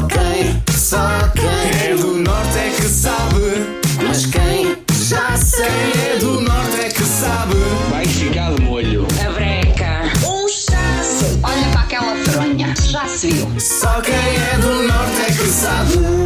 Só quem, só quem é do norte é que sabe. Mas quem já sei quem é do norte é que sabe. Vai ficar de molho. A breca. Um chasso. Olha para aquela fronha. Já se viu. Só quem é do norte é que sabe.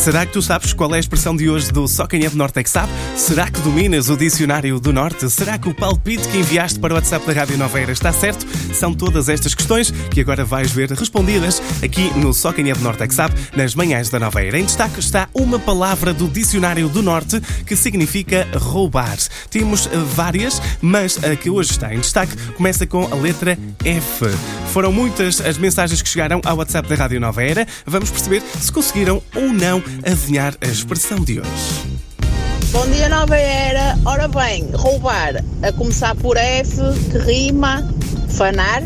Será que tu sabes qual é a expressão de hoje do Só Quem é do Norte é que sabe? Será que dominas o dicionário do Norte? Será que o palpite que enviaste para o WhatsApp da Rádio Nova Era está certo? São todas estas questões que agora vais ver respondidas aqui no Só Quem é do Norte é que sabe, nas manhãs da Nova Era. Em destaque está uma palavra do dicionário do Norte que significa roubar. Temos eh, várias, mas a que hoje está em destaque começa com a letra F. Foram muitas as mensagens que chegaram ao WhatsApp da Rádio Nova Era. Vamos perceber se conseguiram ou não adivinhar a expressão de hoje. Bom dia, nova era. Ora bem, roubar, a começar por F, que rima, fanar,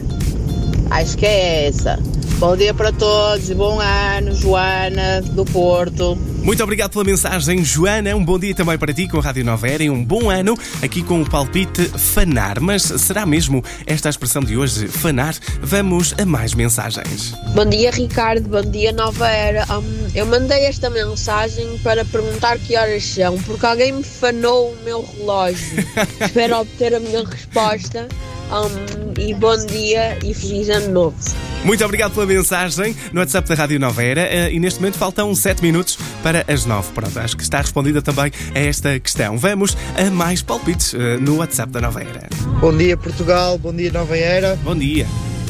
acho que é essa. Bom dia para todos e bom ano, Joana, do Porto. Muito obrigado pela mensagem, Joana. Um bom dia também para ti com a Rádio Nova Era e um bom ano aqui com o palpite fanar. Mas será mesmo esta a expressão de hoje, fanar? Vamos a mais mensagens. Bom dia, Ricardo. Bom dia, Nova Era. Hum, eu mandei esta mensagem para perguntar que horas são, porque alguém me fanou o meu relógio. Espero obter a minha resposta. Hum, e bom dia e feliz ano novo. Muito obrigado pela mensagem no WhatsApp da Rádio Nova Era eh, e neste momento faltam 7 minutos para as 9. Pronto, acho que está respondida também a esta questão. Vamos a mais palpites eh, no WhatsApp da Nova Era. Bom dia Portugal, bom dia Nova Era. Bom dia.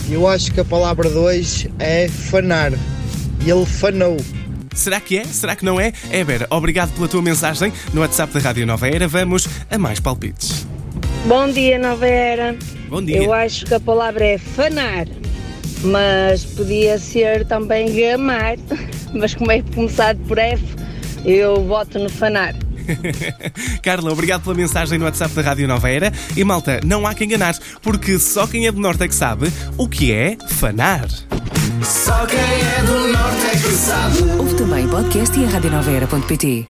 Eu acho que a palavra de hoje é fanar. E ele fanou. Será que é? Será que não é? Éber, obrigado pela tua mensagem no WhatsApp da Rádio Nova Era. Vamos a mais palpites. Bom dia, Nova Era. Bom dia. Eu acho que a palavra é fanar, mas podia ser também gamar. Mas como é começado por F, eu voto no fanar. Carla, obrigado pela mensagem no WhatsApp da Rádio Nova Era. E malta, não há quem enganar, porque só quem é do Norte é que sabe o que é fanar. Só quem é do norte é que sabe. Ouve também podcast e a.